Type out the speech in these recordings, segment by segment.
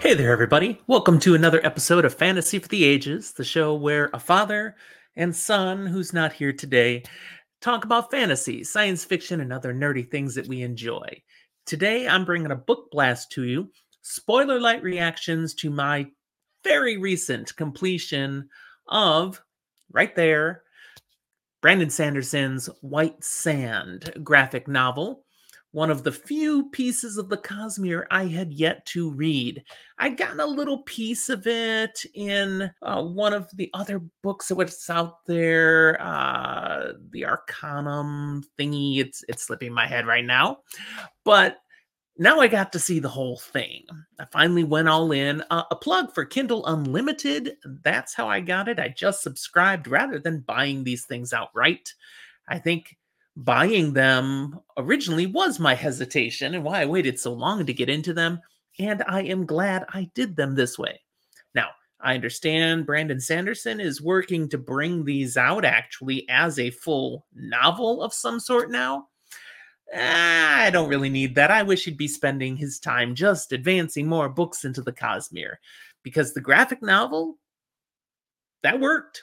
Hey there, everybody. Welcome to another episode of Fantasy for the Ages, the show where a father and son who's not here today talk about fantasy, science fiction, and other nerdy things that we enjoy. Today, I'm bringing a book blast to you spoiler light reactions to my very recent completion of, right there, Brandon Sanderson's White Sand graphic novel one of the few pieces of the Cosmere I had yet to read. I'd gotten a little piece of it in uh, one of the other books that was out there, uh, the Arcanum thingy. It's it's slipping my head right now, but now I got to see the whole thing. I finally went all in. Uh, a plug for Kindle Unlimited. That's how I got it. I just subscribed rather than buying these things outright. I think buying them originally was my hesitation and why I waited so long to get into them. And I am glad I did them this way. Now, I understand Brandon Sanderson is working to bring these out actually as a full novel of some sort now. Ah, I don't really need that. I wish he'd be spending his time just advancing more books into the Cosmere because the graphic novel, that worked.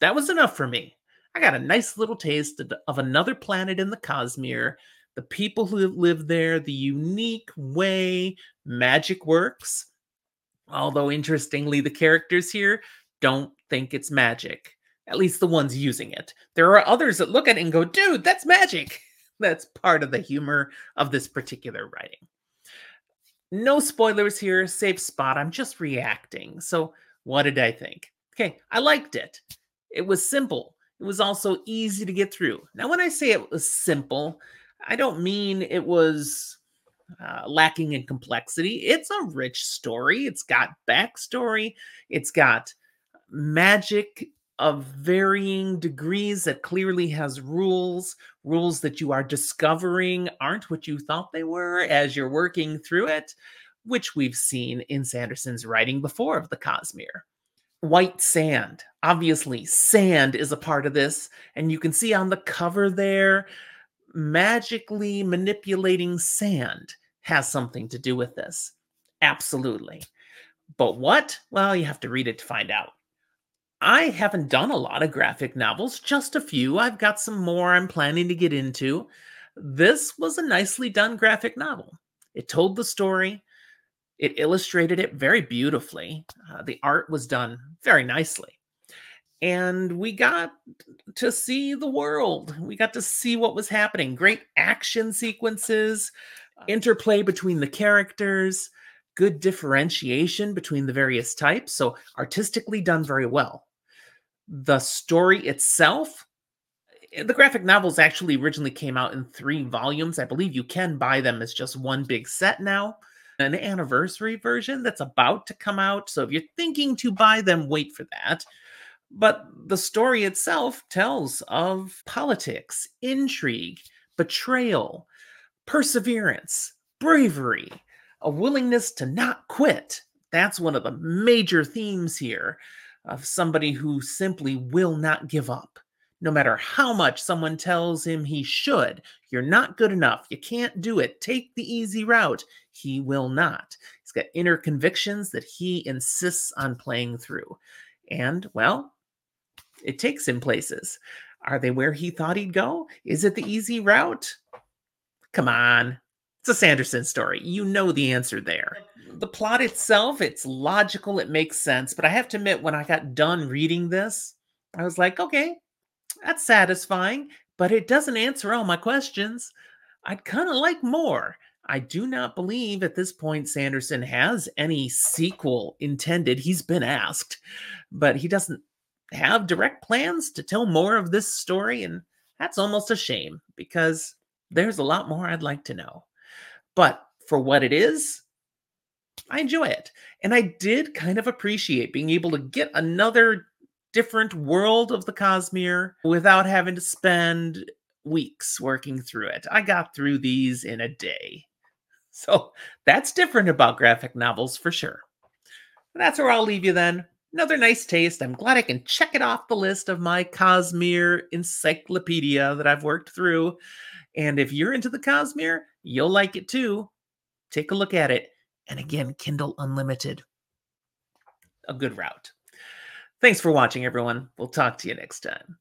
That was enough for me. I got a nice little taste of another planet in the Cosmere, the people who live there, the unique way magic works. Although, interestingly, the characters here don't think it's magic, at least the ones using it. There are others that look at it and go, dude, that's magic. That's part of the humor of this particular writing. No spoilers here, safe spot. I'm just reacting. So, what did I think? Okay, I liked it. It was simple. It was also easy to get through. Now, when I say it was simple, I don't mean it was uh, lacking in complexity. It's a rich story. It's got backstory. It's got magic of varying degrees that clearly has rules, rules that you are discovering aren't what you thought they were as you're working through it, which we've seen in Sanderson's writing before of the Cosmere white sand. Obviously, sand is a part of this. And you can see on the cover there, magically manipulating sand has something to do with this. Absolutely. But what? Well, you have to read it to find out. I haven't done a lot of graphic novels, just a few. I've got some more I'm planning to get into. This was a nicely done graphic novel. It told the story, it illustrated it very beautifully. Uh, the art was done very nicely. And we got to see the world. We got to see what was happening. Great action sequences, interplay between the characters, good differentiation between the various types. So, artistically done very well. The story itself, eh, the graphic novels actually originally came out in three volumes. I believe you can buy them as just one big set now an anniversary version that's about to come out. So if you're thinking to buy them, wait for that. But the story itself tells of politics, intrigue, betrayal, perseverance, bravery, a willingness to not quit. That's one of the major themes here of somebody who simply will not give up no matter how much someone tells him he should. You're not good enough. You can't do it. Take the easy route. He will not. He's got inner convictions that he insists on playing through. And, well, it takes him places. Are they where he thought he'd go? Is it the easy route? Come on. It's a Sanderson story. You know the answer there. The plot itself, it's logical, it makes sense. But I have to admit, when I got done reading this, I was like, okay, that's satisfying, but it doesn't answer all my questions. I'd kind of like more. I do not believe at this point Sanderson has any sequel intended. He's been asked, but he doesn't have direct plans to tell more of this story. And that's almost a shame because there's a lot more I'd like to know. But for what it is, I enjoy it. And I did kind of appreciate being able to get another different world of the Cosmere without having to spend weeks working through it. I got through these in a day. So that's different about graphic novels for sure. that's where I'll leave you then. Another nice taste. I'm glad I can check it off the list of my Cosmere encyclopedia that I've worked through. And if you're into the Cosmere, you'll like it too. Take a look at it And again, Kindle Unlimited. A good route. Thanks for watching, everyone. We'll talk to you next time.